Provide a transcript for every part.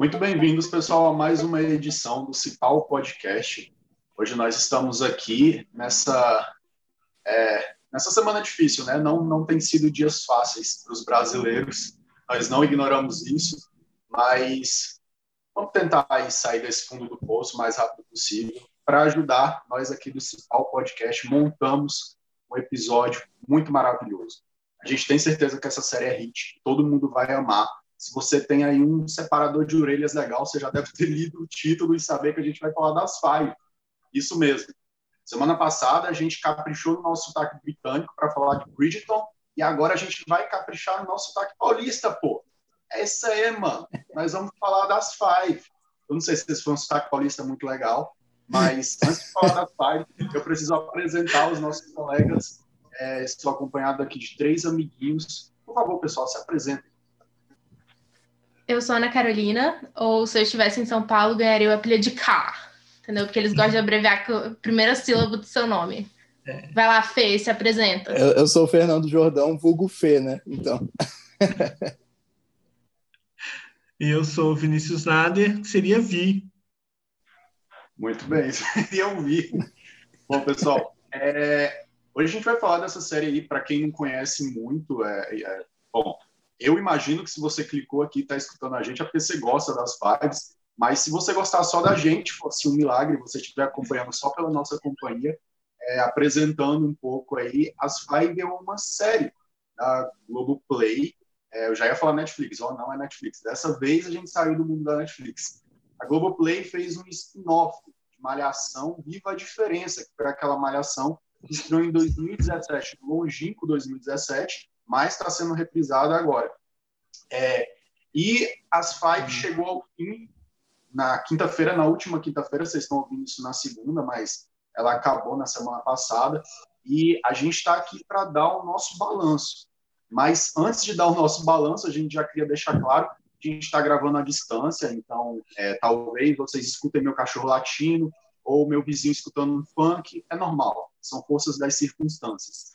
Muito bem-vindos, pessoal, a mais uma edição do Cipal Podcast. Hoje nós estamos aqui nessa, é, nessa semana difícil, né? Não, não tem sido dias fáceis para os brasileiros, nós não ignoramos isso, mas vamos tentar sair desse fundo do poço o mais rápido possível. Para ajudar, nós aqui do Cipal Podcast montamos um episódio muito maravilhoso. A gente tem certeza que essa série é hit, todo mundo vai amar se você tem aí um separador de orelhas legal, você já deve ter lido o título e saber que a gente vai falar das Five. Isso mesmo. Semana passada a gente caprichou no nosso sotaque britânico para falar de Bridgeton e agora a gente vai caprichar no nosso sotaque paulista, pô. É isso aí, mano. Nós vamos falar das Five. Eu não sei se esse foi um sotaque paulista muito legal, mas antes de falar das Five, eu preciso apresentar os nossos colegas. É, estou acompanhado aqui de três amiguinhos. Por favor, pessoal, se apresentem. Eu sou Ana Carolina, ou se eu estivesse em São Paulo, ganharia o apelido de K, entendeu? Porque eles gostam de abreviar a primeira sílaba do seu nome. É. Vai lá, Fê, se apresenta. Eu, eu sou o Fernando Jordão, vulgo Fê, né? Então. e eu sou o Vinícius Nader, que seria Vi. Muito bem, seria o Vi. Bom, pessoal, é... hoje a gente vai falar dessa série aí, para quem não conhece muito, é... é... bom, eu imagino que se você clicou aqui e está escutando a gente é porque você gosta das vibes, mas se você gostar só da gente, fosse um milagre, você estiver acompanhando só pela nossa companhia, é, apresentando um pouco aí, as Five é uma série da Globoplay, é, eu já ia falar Netflix, ó, não é Netflix, dessa vez a gente saiu do mundo da Netflix. A Globoplay fez um spin-off de Malhação Viva a Diferença, que foi aquela Malhação que estreou em 2017, longínquo 2017, mas está sendo reprisada agora. É, e as Five uhum. chegou ao fim na quinta-feira, na última quinta-feira, vocês estão ouvindo isso na segunda, mas ela acabou na semana passada, e a gente está aqui para dar o nosso balanço. Mas antes de dar o nosso balanço, a gente já queria deixar claro que a gente está gravando à distância, então é, talvez vocês escutem meu cachorro latindo ou meu vizinho escutando um funk, é normal, são forças das circunstâncias.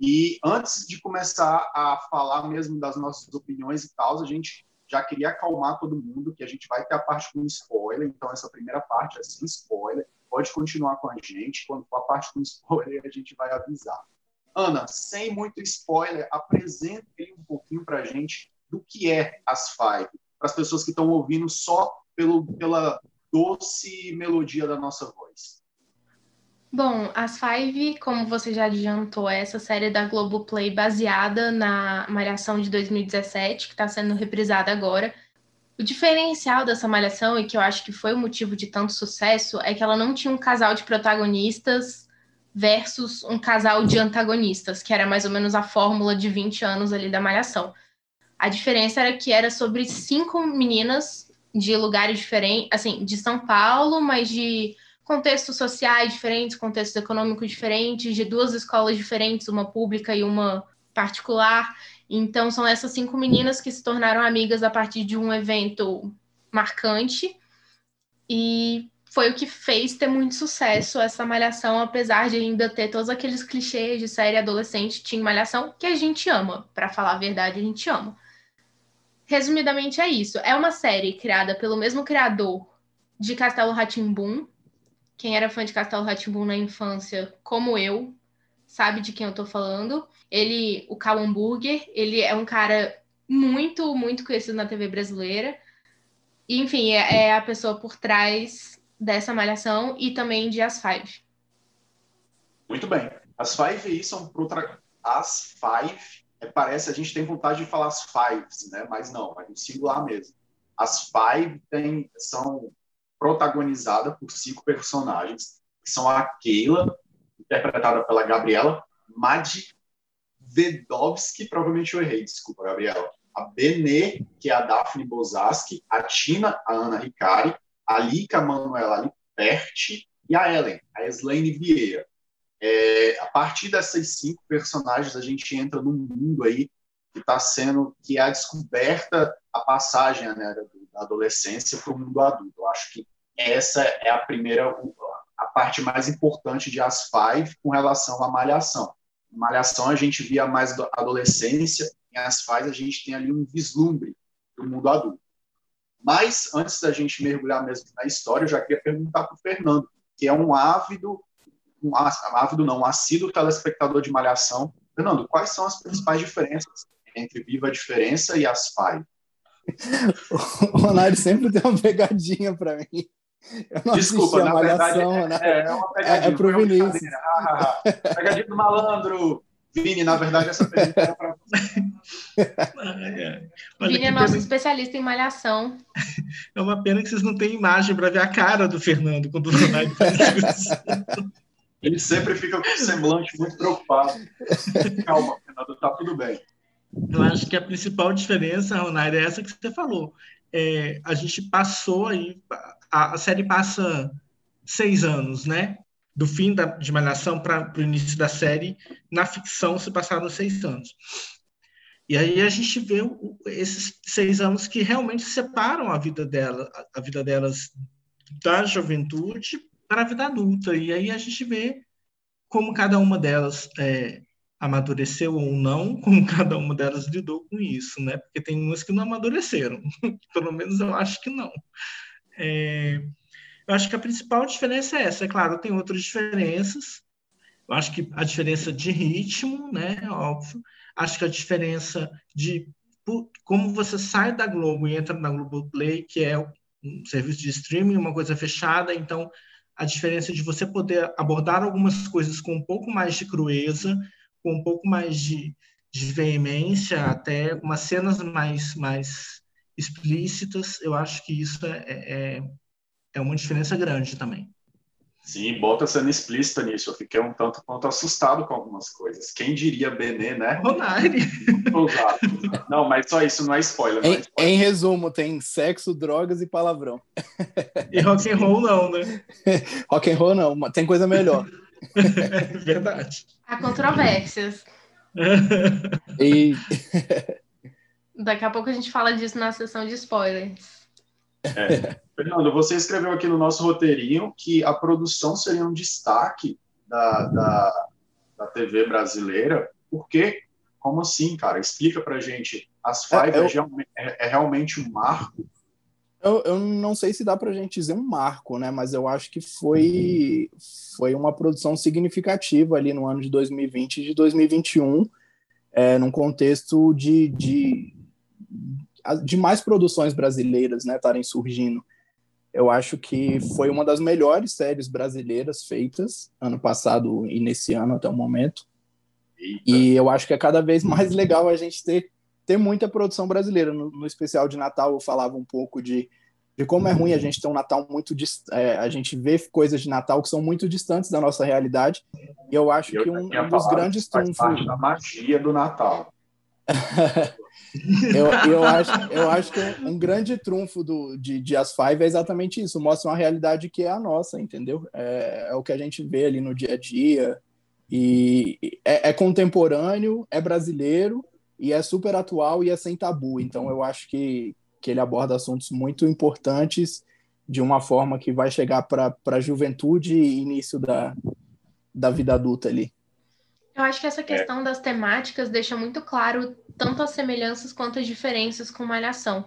E antes de começar a falar mesmo das nossas opiniões e tal, a gente já queria acalmar todo mundo que a gente vai ter a parte com spoiler, então essa primeira parte é sem spoiler. Pode continuar com a gente, quando for a parte com spoiler a gente vai avisar. Ana, sem muito spoiler, apresenta um pouquinho para a gente do que é as Five, para as pessoas que estão ouvindo só pelo, pela doce melodia da nossa voz. Bom, As Five, como você já adiantou, é essa série da Globoplay baseada na Malhação de 2017, que está sendo reprisada agora. O diferencial dessa Malhação, e que eu acho que foi o motivo de tanto sucesso, é que ela não tinha um casal de protagonistas versus um casal de antagonistas, que era mais ou menos a fórmula de 20 anos ali da Malhação. A diferença era que era sobre cinco meninas de lugares diferentes, assim, de São Paulo, mas de contextos sociais diferentes, contextos econômicos diferentes, de duas escolas diferentes, uma pública e uma particular. Então, são essas cinco meninas que se tornaram amigas a partir de um evento marcante. E foi o que fez ter muito sucesso essa malhação, apesar de ainda ter todos aqueles clichês de série adolescente, tinha malhação, que a gente ama. Para falar a verdade, a gente ama. Resumidamente, é isso. É uma série criada pelo mesmo criador de Castelo Ratimbum, quem era fã de Castelo Ratimbun na infância, como eu, sabe de quem eu tô falando. Ele, o Cal Hamburger, ele é um cara muito, muito conhecido na TV brasileira. E, enfim, é, é, a pessoa por trás dessa malhação e também de As Five. Muito bem. As Five aí são outra... As Five, é, parece, a gente tem vontade de falar as Fives, né? Mas não, é no singular mesmo. As Five tem, são protagonizada por cinco personagens, que são a Keila, interpretada pela Gabriela Madvedovski, provavelmente eu errei, desculpa, Gabriela. A Benê, que é a Daphne Bozaski, a Tina, a Ana Ricari, a Lika Manuela Liperti e a Ellen, a Slane Vieira. É, a partir dessas cinco personagens, a gente entra num mundo aí que está sendo, que é a descoberta, a passagem né, da adolescência para o mundo adulto. Eu acho que essa é a primeira, a parte mais importante de As Five com relação à Malhação. Malhação a gente via mais adolescência, em As Five a gente tem ali um vislumbre do mundo adulto. Mas, antes da gente mergulhar mesmo na história, eu já queria perguntar para o Fernando, que é um ávido, um ávido não, um assíduo telespectador de Malhação. Fernando, quais são as principais diferenças entre Viva a Diferença e as Five? O Ronaldo sempre tem uma pegadinha para mim. Desculpa, na verdade, né? é, é uma pegadinha. É, é pro Vinícius. Ah, pegadinha do malandro. Vini, na verdade, essa pergunta é para você. Vini é nosso pena... especialista em malhação. É uma pena que vocês não têm imagem para ver a cara do Fernando quando o Ronaldo faz isso. Ele sempre fica com o semblante muito preocupado. Calma, Fernando, tá tudo bem. Eu acho que a principal diferença, Ronaldo, é essa que você falou. É, a gente passou aí, a, a série passa seis anos, né? do fim da, de Malhação para o início da série, na ficção se passaram seis anos. E aí a gente vê o, esses seis anos que realmente separam a vida dela, a, a vida delas da juventude para a vida adulta. E aí a gente vê como cada uma delas é, amadureceu ou não, como cada uma delas lidou com isso, né? Porque tem umas que não amadureceram, pelo menos eu acho que não. É, eu acho que a principal diferença é essa. É claro, tem outras diferenças. Eu acho que a diferença de ritmo, né? Óbvio. Acho que a diferença de como você sai da Globo e entra na Globoplay, que é um serviço de streaming, uma coisa fechada, então a diferença de você poder abordar algumas coisas com um pouco mais de crueza, com um pouco mais de, de veemência, até umas cenas mais, mais explícitas, eu acho que isso é, é, é uma diferença grande também. Sim, bota sendo explícita nisso. Eu fiquei um tanto quanto assustado com algumas coisas. Quem diria Benê, né? Ronari. Não, mas só isso não é spoiler. Não em, é spoiler. em, resumo, tem sexo, drogas e palavrão. E rock and roll não, né? rock and roll não, tem coisa melhor. Verdade. Há controvérsias. e... Daqui a pouco a gente fala disso na sessão de spoilers. É. Fernando, você escreveu aqui no nosso roteirinho que a produção seria um destaque da, da, da TV brasileira. Por quê? Como assim, cara? Explica pra gente. As Five é, eu... é, é realmente um marco? Eu, eu, não sei se dá para a gente dizer um marco, né? Mas eu acho que foi, foi uma produção significativa ali no ano de 2020 e de 2021, é, num contexto de, de, de mais produções brasileiras né, estarem surgindo. Eu acho que foi uma das melhores séries brasileiras feitas ano passado e nesse ano até o momento. Eita. E eu acho que é cada vez mais legal a gente ter, ter muita produção brasileira. No, no especial de Natal eu falava um pouco de, de como é ruim a gente ter um Natal muito é, a gente vê coisas de Natal que são muito distantes da nossa realidade. E eu acho eu que um, um dos grandes trunfos da magia do Natal. eu, eu, acho, eu acho que um grande trunfo do, de, de As Five é exatamente isso, mostra uma realidade que é a nossa, entendeu? É, é o que a gente vê ali no dia a dia, e é, é, contemporâneo, é brasileiro, e é super atual e é sem tabu, então eu acho que, que ele aborda assuntos muito importantes de uma forma que vai chegar para a juventude e início da, da vida adulta ali. Eu acho que essa questão é. das temáticas deixa muito claro tanto as semelhanças quanto as diferenças com Malhação.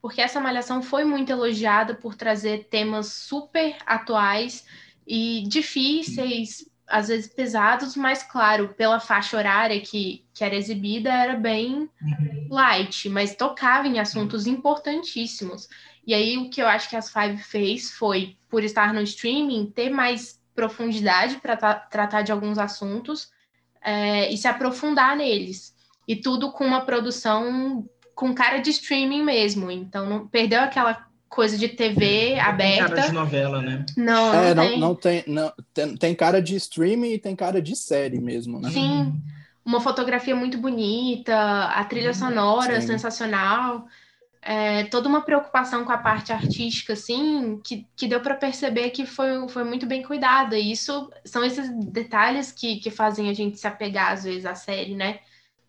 Porque essa Malhação foi muito elogiada por trazer temas super atuais e difíceis, às vezes pesados, mas claro, pela faixa horária que, que era exibida, era bem uhum. light, mas tocava em assuntos importantíssimos. E aí o que eu acho que as Five fez foi, por estar no streaming, ter mais profundidade para tratar de alguns assuntos é, e se aprofundar neles. E tudo com uma produção com cara de streaming mesmo. Então, não perdeu aquela coisa de TV não aberta. Tem cara de novela, né? Não, é, não, tem. Não, não tem, não, tem, tem cara de streaming e tem cara de série mesmo, né? Sim, uma fotografia muito bonita, a trilha uhum. sonora Sim. sensacional é, toda uma preocupação com a parte artística, assim, que, que deu para perceber que foi, foi muito bem cuidada. E isso são esses detalhes que, que fazem a gente se apegar, às vezes, à série, né?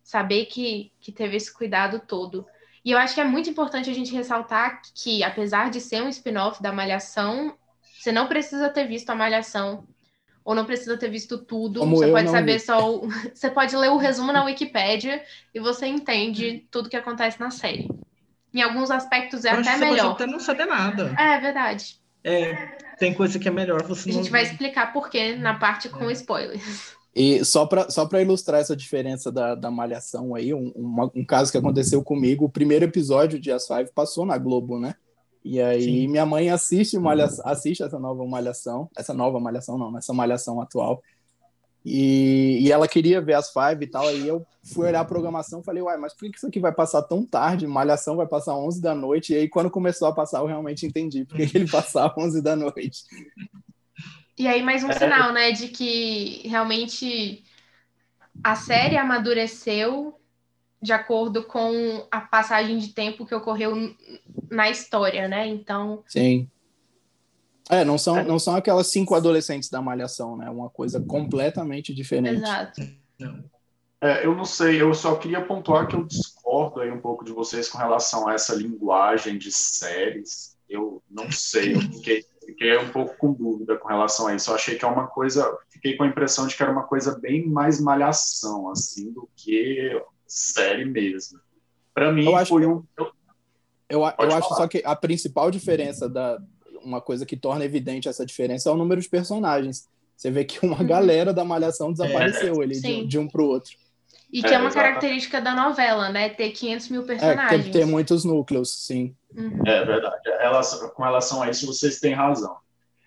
Saber que, que teve esse cuidado todo. E eu acho que é muito importante a gente ressaltar que, apesar de ser um spin-off da Malhação, você não precisa ter visto a Malhação ou não precisa ter visto tudo. Como você pode saber vi. só. O... Você pode ler o resumo na Wikipédia e você entende tudo que acontece na série. Em alguns aspectos é Eu até você melhor. pode até não saber nada. É verdade. É, tem coisa que é melhor você A não... gente vai explicar por quê na parte com É. spoilers. E só para só pra ilustrar essa diferença da, da malhação aí, um, uma- um caso que aconteceu comigo, o primeiro episódio de As Five passou na Globo, né? E aí Sim. minha mãe assiste, malha, assiste essa nova malhação, essa nova malhação não, essa malhação atual. E, e ela queria ver as Five e tal, aí eu fui olhar a programação e falei, uai, mas por que isso aqui vai passar tão tarde? Malhação vai passar 11 da noite, e aí quando começou a passar eu realmente entendi por que que ele passava 11 da noite. E aí, mais um É. sinal, né, de que realmente a série amadureceu de acordo com a passagem de tempo que ocorreu na história, né? Então, Sim. É, não são, não são aquelas cinco adolescentes da Malhação, né? Uma coisa completamente diferente. exato. É, eu não sei, eu só queria pontuar que eu discordo aí um pouco de vocês com relação a essa linguagem de séries. Eu não sei, eu fiquei, fiquei um pouco com dúvida com relação a isso. Eu achei que é uma coisa, fiquei com a impressão de que era uma coisa bem mais malhação, assim, do que série mesmo. Para mim, Eu acho foi um. eu- Eu, acho só que a principal diferença da uma coisa que torna evidente essa diferença é o número de personagens. Você vê que uma Uhum. galera da Malhação desapareceu ali de, de um pro outro. E que É, é, uma exato. característica da novela, né? Ter 500 mil É, personagens. tem, tem muitos núcleos, sim. Uhum. É verdade. É, relação- com relação a isso, vocês têm razão.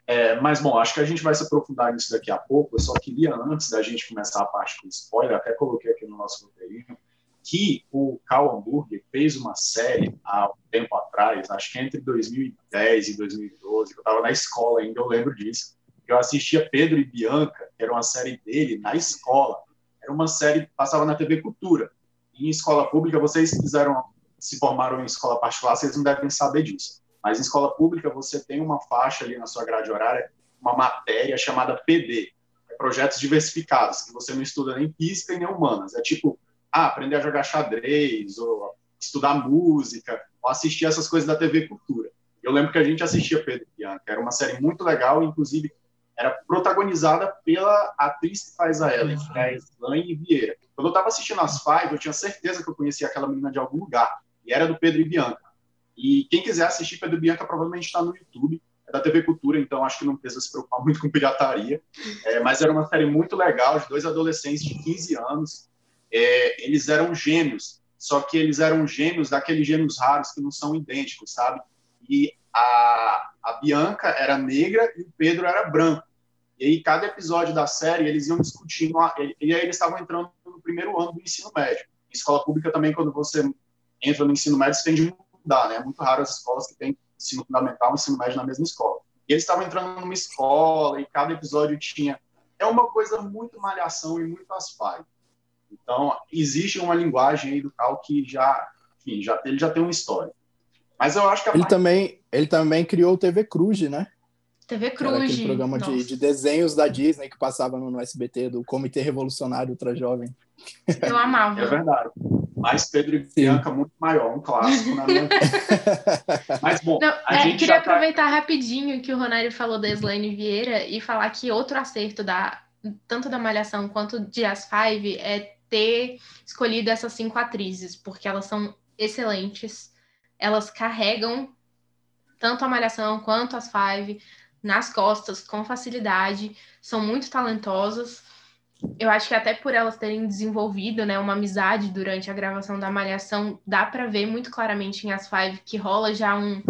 É, mas, bom, acho que a gente vai se aprofundar nisso daqui a pouco. Eu só queria, antes da gente começar a parte com spoiler, até coloquei aqui no nosso roteirinho, que o Cal Hamburger fez uma série há um tempo atrás, acho que entre 2010 e 2012, que eu estava na escola ainda, eu lembro disso. Eu assistia Pedro e Bianca, que era uma série dele, na escola. Era uma série que passava na TV Cultura. Em escola pública, vocês fizeram, se formaram em escola particular, vocês não devem saber disso. Mas em escola pública, você tem uma faixa ali na sua grade horária, uma matéria chamada PD, é Projetos Diversificados, que você não estuda nem física e nem humanas. É tipo, ah, aprender a jogar xadrez, ou estudar música, ou assistir essas coisas da TV Cultura. Eu lembro que a gente assistia Pedro e Bianca, era uma série muito legal, inclusive era protagonizada pela atriz que faz a Ellen, que é a Vieira. Quando eu estava assistindo as Five, eu tinha certeza que eu conhecia aquela menina de algum lugar, e era do Pedro e Bianca. E quem quiser assistir Pedro e Bianca provavelmente está no YouTube, é da TV Cultura, então acho que não precisa se preocupar muito com pirataria. É, mas era uma série muito legal, de dois adolescentes de 15 anos. É, eles eram gêmeos, só que eles eram gêmeos daqueles gêmeos raros que não são idênticos, sabe? E a, a Bianca era negra e o Pedro era branco. E aí, cada episódio da série, eles iam discutindo. E aí, eles estavam entrando no primeiro ano do ensino médio. Em escola pública também, quando você entra no ensino médio, você tem de mudar, né? É muito raro as escolas que têm ensino fundamental e ensino médio na mesma escola. E eles estavam entrando numa escola e cada episódio tinha. É uma coisa muito malhação e muito asfalto. Então, existe uma linguagem aí do Cal que já, enfim, já, ele já tem uma história. Mas eu acho que a Ele parte também, ele também criou o TV Cruz, né? TV Que era Cruz. aquele programa de, de desenhos da Disney que passava no, no SBT, do Comitê Revolucionário Ultra Jovem. Eu amava. É verdade. Mas Pedro e Sim. Bianca, muito maior, um clássico na minha vida. Mas, bom, Não, a é, gente queria já tá... aproveitar rapidinho que o Ronário falou da Slane Vieira e falar que outro acerto da tanto da Malhação quanto de As Five é ter escolhido essas cinco atrizes, porque elas são excelentes. Elas carregam tanto a Malhação quanto as Five nas costas com facilidade, são muito talentosas. Eu acho que até por elas terem desenvolvido, né, uma amizade durante a gravação da Malhação, dá pra ver muito claramente em As Five que rola já um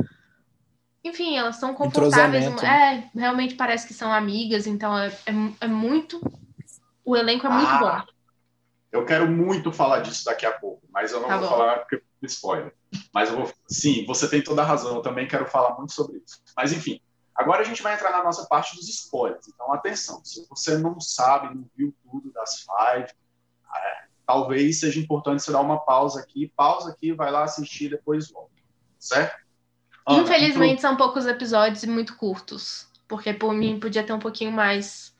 enfim, elas são confortáveis. Entrosamento. É, realmente parece que são amigas, então é, é, é muito. O elenco é muito Ah, bom. Eu quero muito falar disso daqui a pouco, mas eu não Tá vou bom. falar porque é spoiler. Mas eu vou. Sim, você tem toda a razão. Eu também quero falar muito sobre isso. Mas enfim, agora a gente vai entrar na nossa parte dos spoilers. Então, atenção. Se você não sabe, não viu tudo das Five, é, talvez seja importante você dar uma pausa aqui. Pausa aqui, vai lá assistir, depois volta. Certo? Ana, Infelizmente são poucos episódios e muito curtos. Porque por mim podia ter um pouquinho mais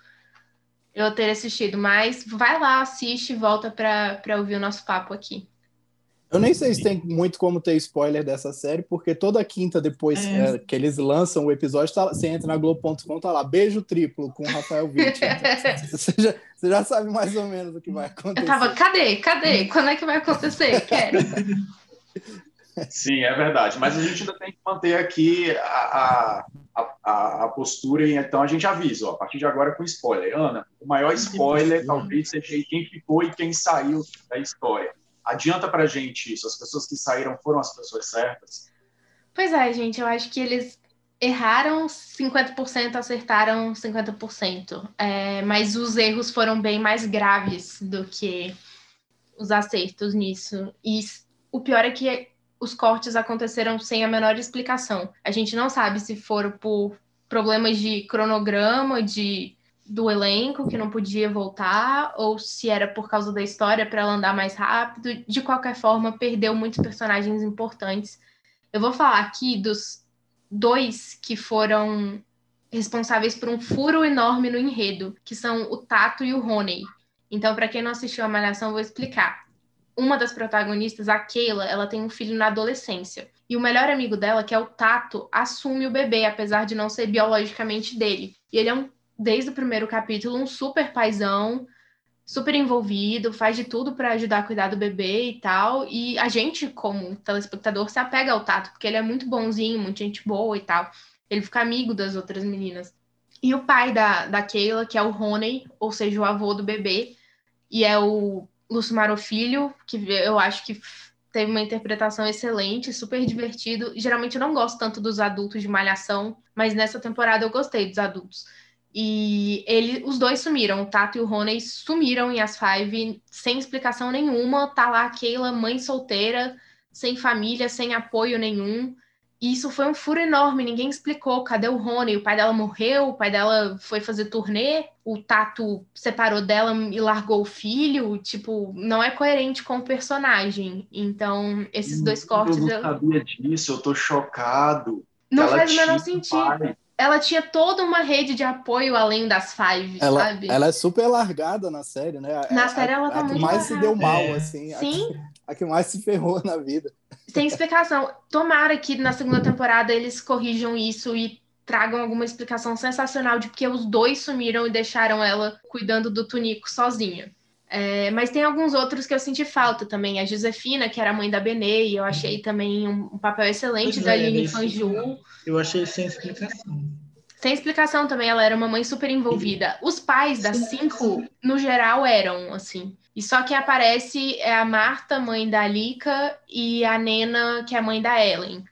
eu ter assistido. Mas vai lá, assiste e volta pra ouvir o nosso papo aqui. Eu nem sei se tem muito como ter spoiler dessa série, porque toda quinta depois É. é, que eles lançam o episódio, tá, você entra na Globo.com, tá lá, beijo triplo com o Rafael Witt. você, já, você já sabe mais ou menos o que vai acontecer. Eu tava, cadê? Cadê? Quando é que vai acontecer? Quero. Sim, é verdade. Mas a gente ainda tem que manter aqui a, a, a, a postura, e então a gente avisa, ó, a partir de agora com spoiler. Ana, o maior spoiler talvez seja quem ficou e quem saiu da história. Adianta pra gente isso, as pessoas que saíram foram as pessoas certas? Pois é, gente, eu acho que eles erraram 50%, acertaram 50%. É, mas os erros foram bem mais graves do que os acertos nisso. E o pior é que os cortes aconteceram sem a menor explicação. A gente não sabe se foram por problemas de cronograma, de do elenco que não podia voltar, ou se era por causa da história para ela andar mais rápido. De qualquer forma, perdeu muitos personagens importantes. Eu vou falar aqui dos dois que foram responsáveis por um furo enorme no enredo, que são o Tato e o Rony. Então, para quem não assistiu a Malhação, vou explicar. Uma das protagonistas, a Keila, ela tem um filho na adolescência. E o melhor amigo dela, que é o Tato, assume o bebê, apesar de não ser biologicamente dele. E ele é um desde o primeiro capítulo, um super paizão, super envolvido, faz de tudo para ajudar a cuidar do bebê e tal. E a gente, como telespectador, se apega ao Tato, porque ele é muito bonzinho, muito gente boa e tal. Ele fica amigo das outras meninas. E o pai da, da Keila, que é o Rony, ou seja, o avô do bebê, e é o Lucimaro Filho, que eu acho que teve uma interpretação excelente, super divertido. Geralmente eu não gosto tanto dos adultos de Malhação, mas nessa temporada eu gostei dos adultos. E ele, os dois sumiram, o Tato e o Rony sumiram em As Five sem explicação nenhuma. Tá lá a Keila, mãe solteira, sem família, sem apoio nenhum. E isso foi um furo enorme, ninguém explicou. Cadê o Rony? O pai dela morreu, o pai dela foi fazer turnê, o Tato separou dela e largou o filho. Tipo, não é coerente com o personagem. Então, esses dois cortes. Eu não sabia disso, eu tô chocado. Não faz o menor sentido. Pai ela tinha toda uma rede de apoio além das Five, ela, sabe? Ela é super largada na série, né? Na a, série ela tá a, muito que mais largada. se deu mal, é. assim. Sim. A, a, que mais se ferrou na vida. Sem explicação. Tomara que na segunda temporada eles corrijam isso e tragam alguma explicação sensacional de porque os dois sumiram e deixaram ela cuidando do Tunico sozinha. É, mas tem alguns outros que eu senti falta também. A Josefina, que era a mãe da Benê, eu achei também um, um papel excelente pois da é, Aline Fanju. Eu achei sem explicação. Sem explicação também, ela era uma mãe super envolvida. Os pais das cinco, no geral, eram, assim. E só quem aparece é a Marta, mãe da Lika, e a Nena, que é a mãe da Ellen.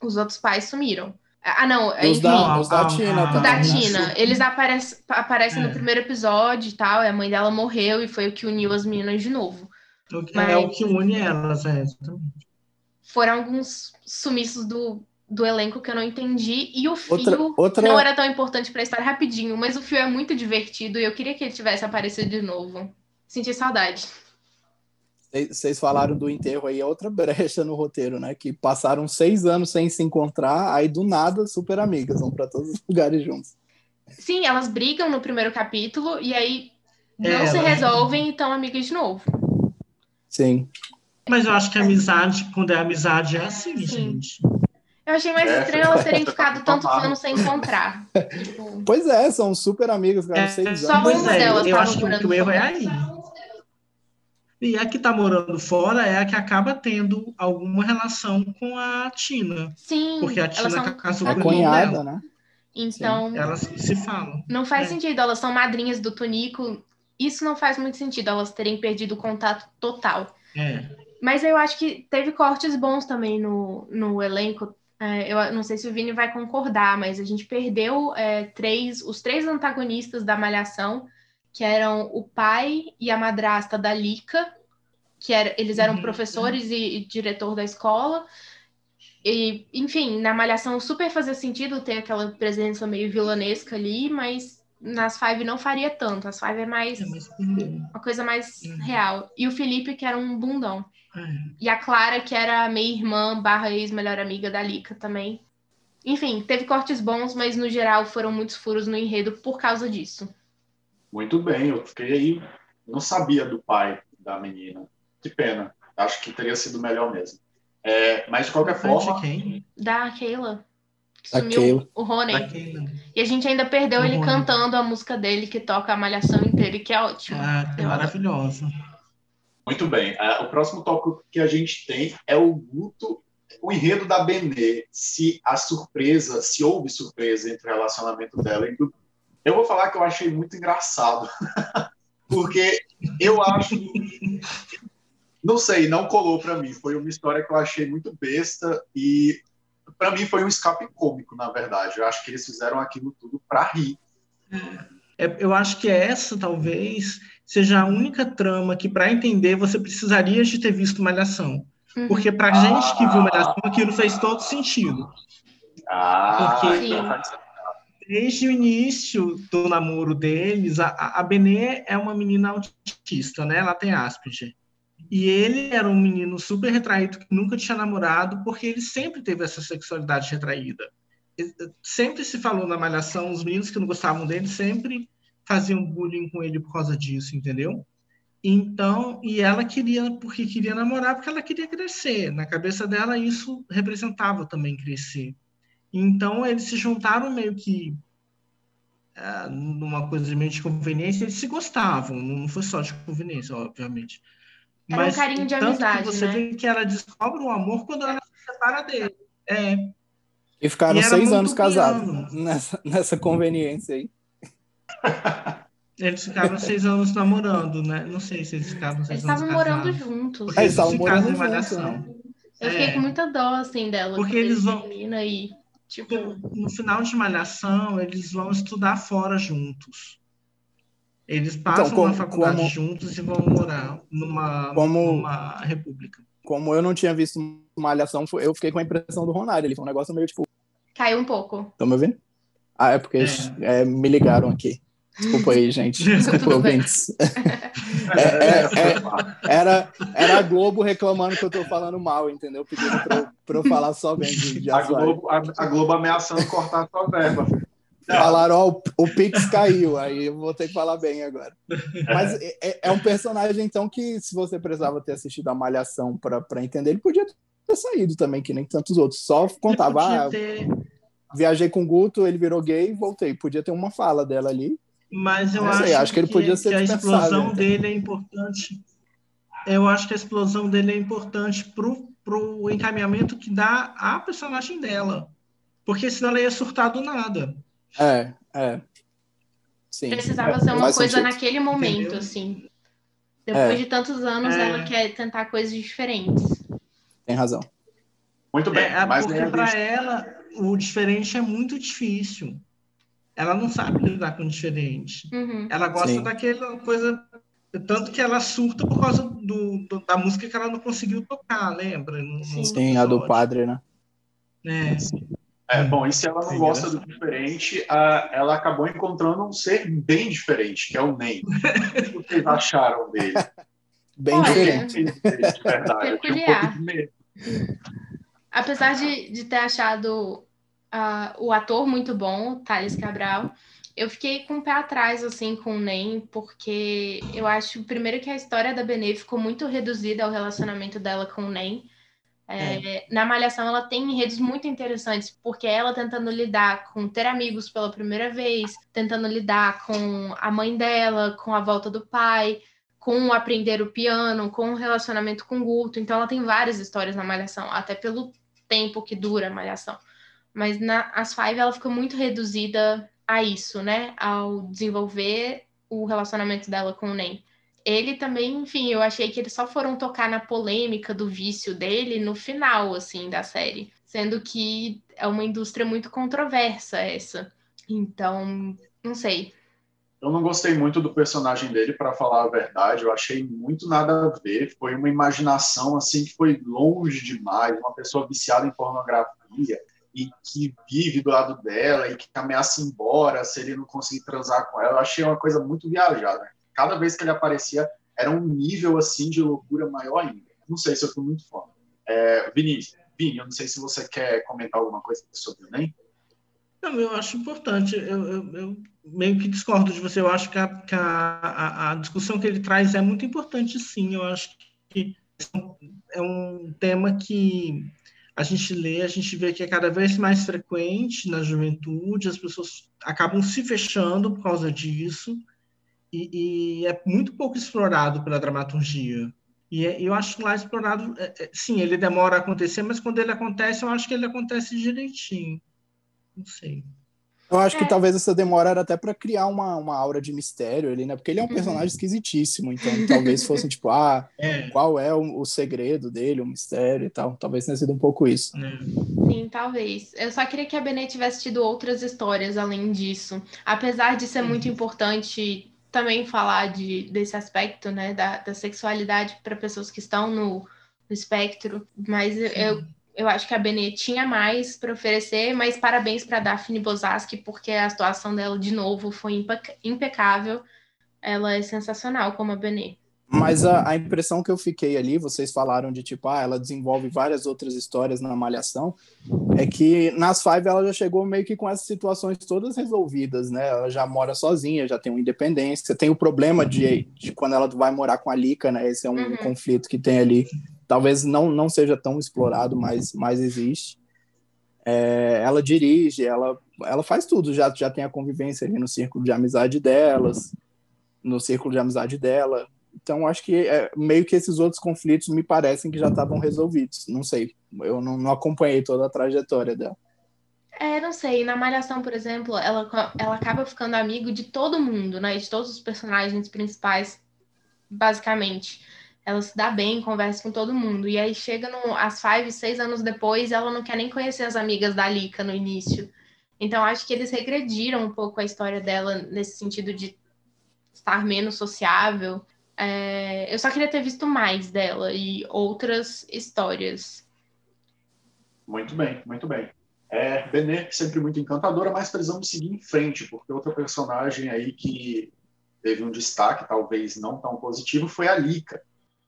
Os outros pais sumiram. Ah, não, os enfim. Da, os da Tina também. Da Tina. Eles aparecem, aparecem é. no primeiro episódio e tal, e a mãe dela morreu e foi o que uniu as meninas de novo. Mas, é o que une elas, é. Foram alguns sumiços do, do elenco que eu não entendi. E o Fio outra, outra... não era tão importante pra história rapidinho, mas o Fio é muito divertido e eu queria que ele tivesse aparecido de novo. Senti saudade. Vocês falaram do enterro aí, é outra brecha no roteiro, né? Que passaram seis anos sem se encontrar, aí do nada, super amigas, vão para todos os lugares juntos. Sim, elas brigam no primeiro capítulo e aí não é, se resolvem e estão amigas de novo. Sim. Mas eu acho que a amizade, quando é amizade, é assim, Sim. gente. Eu achei mais é, estranho elas terem ficado tanto tempo sem encontrar. Tipo... Pois é, são super amigas, ficaram é, seis só anos. Só uma delas eu acho que o erro é aí. E a que está morando fora é a que acaba tendo alguma relação com a Tina. Sim. Porque a Tina são... casou com a cunhada, né? Então. Sim, elas se falam. Não faz é. sentido, elas são madrinhas do Tonico. Isso não faz muito sentido, elas terem perdido o contato total. É. Mas eu acho que teve cortes bons também no, no elenco. É, eu não sei se o Vini vai concordar, mas a gente perdeu é, três, os três antagonistas da Malhação que eram o pai e a madrasta da Lica, que era, eles eram uhum. professores e, e, diretor da escola. E, enfim, na Malhação super fazia sentido ter aquela presença meio vilanesca ali, mas nas Five não faria tanto. As Five é mais é uma coisa mais uhum. real. E o Felipe, que era um bundão. Uhum. E a Clara, que era meia irmã barra ex-melhor amiga da Lica também. Enfim, teve cortes bons, mas no geral foram muitos furos no enredo por causa disso. Muito bem, eu fiquei aí, não sabia do pai da menina. Que pena. Acho que teria sido melhor mesmo. É, mas de qualquer forma. Quem? Da Keila. Da Keila. O Rony. E a gente ainda perdeu o ele Rony. cantando a música dele, que toca a malhação inteira, e que é ótimo. Ah, é maravilhosa. Muito bem. Uh, o próximo tópico que a gente tem é o luto o enredo da Benê, se a surpresa, se houve surpresa entre o relacionamento dela e do... Eu vou falar que eu achei muito engraçado. Porque eu acho. Não sei, não colou para mim. Foi uma história que eu achei muito besta e para mim foi um escape cômico, na verdade. Eu acho que eles fizeram aquilo tudo para rir. É, eu acho que essa talvez seja a única trama que, para entender, você precisaria de ter visto Malhação. Uhum. Porque para ah. gente que viu Malhação, aquilo fez todo sentido. Ah, Porque desde o início do namoro deles, a, a Benê é uma menina autista, né? Ela tem Asperger. E ele era um menino super retraído que nunca tinha namorado, porque ele sempre teve essa sexualidade retraída. Sempre se falou na malhação, os meninos que não gostavam dele sempre faziam bullying com ele por causa disso, entendeu? Então, e ela queria, porque queria namorar, porque ela queria crescer. Na cabeça dela, isso representava também crescer. Então, eles se juntaram meio que é, numa coisa meio de conveniência, eles se gostavam, não foi só de conveniência, obviamente. Era Mas, um carinho de amizade, que você né? vê que ela descobre o amor quando ela se separa dele. É. E ficaram e seis anos casados nessa, nessa conveniência aí. Eles ficaram seis anos namorando, né? Não sei se eles ficaram seis eles anos estavam morando juntos. Eles estavam morando juntos. Né? Eu fiquei é. com muita dó, assim, dela. Porque eles vão... Aí, tipo... No final de Malhação, eles vão estudar fora juntos. Eles então, passam então, como, na faculdade como, juntos e vão morar numa, como, numa república. Como eu não tinha visto Malhação, eu fiquei com a impressão do Ronaldo. Ele foi um negócio meio tipo. Caiu um pouco. Estão me ouvindo? Ah, é porque é. É, me ligaram aqui. Desculpa aí, gente. Desculpa, ouvintes. É, é, é, era, era a Globo reclamando que eu tô falando mal, entendeu? Pedindo pra eu, pra eu falar só bem de, de a, Globo, a, a, Globo ameaçando cortar a sua verba. Falaram, ó, o, o Pix caiu, aí eu vou ter que falar bem agora. Mas é, é, é um personagem, então, que se você precisava ter assistido a Malhação para entender, ele podia ter saído também, que nem tantos outros. Só contava, ah, ter... viajei com o Guto, ele virou gay, voltei. Podia ter uma fala dela ali. Mas eu acho, acho, que ele podia ser que a explosão dele é importante. Eu acho que a explosão dele é importante pro, pro encaminhamento que dá a personagem dela. Porque senão ela ia surtar do nada. É, é. Sim. Precisava ser uma coisa sentido. naquele momento, Entendeu? assim. Depois é. de tantos anos, é. ela quer tentar coisas diferentes. Tem razão. Muito bem. É, mas porque para ela, o diferente é muito difícil. Ela não sabe lidar com o diferente. Uhum. Ela gosta Sim. daquela coisa. Tanto que ela surta por causa do, do, da música que ela não conseguiu tocar, lembra? No, Sim, no a do padre, né? É. É, bom, e se ela não Sim, gosta do diferente, a, ela acabou encontrando um ser bem diferente, que é o Ney. O que vocês acharam dele? Bem diferente. De verdade, um pouco de medo. Apesar de, de ter achado uh, o ator muito bom, Thales Cabral, eu fiquei com o pé atrás, assim, com o Ney, porque eu acho, primeiro, que a história da Benê ficou muito reduzida ao relacionamento dela com o Ney. É, é. Na Malhação, ela tem enredos muito interessantes, porque ela tentando lidar com ter amigos pela primeira vez, tentando lidar com a mãe dela, com a volta do pai, com aprender o piano, com o relacionamento com o Guto. Então, ela tem várias histórias na Malhação, até pelo tempo que dura a Malhação. Mas na As Five, ela fica muito reduzida a isso, né? Ao desenvolver o relacionamento dela com o Ney ele também, enfim, eu achei que eles só foram tocar na polêmica do vício dele no final, assim, da série. Sendo que é uma indústria muito controversa essa. Então, não sei. Eu não gostei muito do personagem dele, para falar a verdade. Eu achei muito nada a ver. Foi uma imaginação, assim, que foi longe demais. Uma pessoa viciada em pornografia e que vive do lado dela e que ameaça embora se ele não conseguir transar com ela. Eu achei uma coisa muito viajada cada vez que ele aparecia era um nível assim de loucura maior ainda. Não sei se eu fui muito foda. É, Vinícius, Vini, eu não sei se você quer comentar alguma coisa sobre o. Não, eu acho importante. Eu, eu, eu, meio que discordo de você. Eu acho que, a, que a, a, a, discussão que ele traz é muito importante, sim. Eu acho que é um tema que a gente lê, a gente vê que é cada vez mais frequente na juventude, as pessoas acabam se fechando por causa disso e, e, é muito pouco explorado pela dramaturgia. E é, eu acho que lá explorado, é, é, sim, ele demora a acontecer, mas quando ele acontece, eu acho que ele acontece direitinho. Não sei. Eu acho é. que talvez essa demora era até para criar uma, uma aura de mistério ali, né? Porque ele é um uhum. personagem esquisitíssimo, então talvez fosse tipo, ah, é. qual é o, o, segredo dele, o mistério e tal. Talvez tenha sido um pouco isso. É. Sim, talvez. Eu só queria que a Benê tivesse tido outras histórias além disso. Apesar de ser uhum. muito importante também falar de, desse aspecto, né, da, da sexualidade para pessoas que estão no, no espectro, mas eu, eu acho que a Benê tinha mais para oferecer, mas parabéns para Daphne Bozaski, porque a atuação dela, de novo, foi impecável. Ela é sensacional como a Benê. Mas a, a, impressão que eu fiquei ali, vocês falaram de tipo, ah, ela desenvolve várias outras histórias na Malhação, é que nas Five ela já chegou meio que com essas situações todas resolvidas, né? Ela já mora sozinha, já tem uma independência, tem o problema de, de quando ela vai morar com a Lika, né? Esse é um uhum. conflito que tem ali talvez não, não seja tão explorado, mas, mas existe. É, ela dirige, ela, ela faz tudo, já, já tem a convivência ali no círculo de amizade delas, no círculo de amizade dela. Então, acho que é, meio que esses outros conflitos me parecem que já estavam resolvidos. Não sei, eu não, não acompanhei toda a trajetória dela. É, não sei. Na Malhação, por exemplo, ela, ela acaba ficando amigo de todo mundo, né? De todos os personagens principais, basicamente ela se dá bem, conversa com todo mundo. E aí chega no, às five, seis anos depois, ela não quer nem conhecer as amigas da Lika no início. Então acho que eles regrediram um pouco a história dela nesse sentido de estar menos sociável. É, eu só queria ter visto mais dela e outras histórias. Muito bem, muito bem. É, Benê, sempre muito encantadora, mas precisamos seguir em frente, porque outra personagem aí que teve um destaque, talvez não tão positivo, foi a Lika.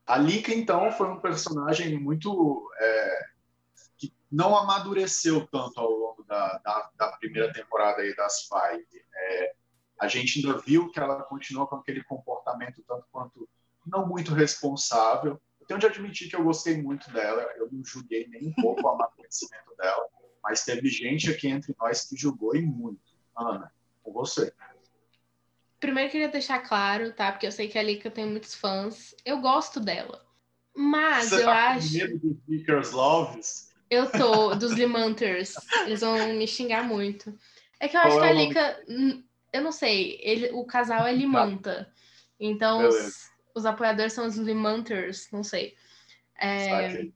A Lika, então, foi um personagem muito. É, que não amadureceu tanto ao longo da, da, da primeira temporada aí das Five. É, a gente ainda viu que ela continua com aquele comportamento tanto quanto não muito responsável. Eu tenho de admitir que eu gostei muito dela, eu não julguei nem um pouco o amadurecimento dela, mas teve gente aqui entre nós que julgou e muito. Ana, com você. Primeiro queria deixar claro, tá? Porque eu sei que a Lika tem muitos fãs. Eu gosto dela. Mas Você eu tá acho. Com medo dos Vickers Loves? Eu tô, dos Limanters. Eles vão me xingar muito. É que eu Qual acho é que a Lika. Eu não sei, ele, o casal é Limanta. Então os, os, apoiadores são os Limanters, não sei. É,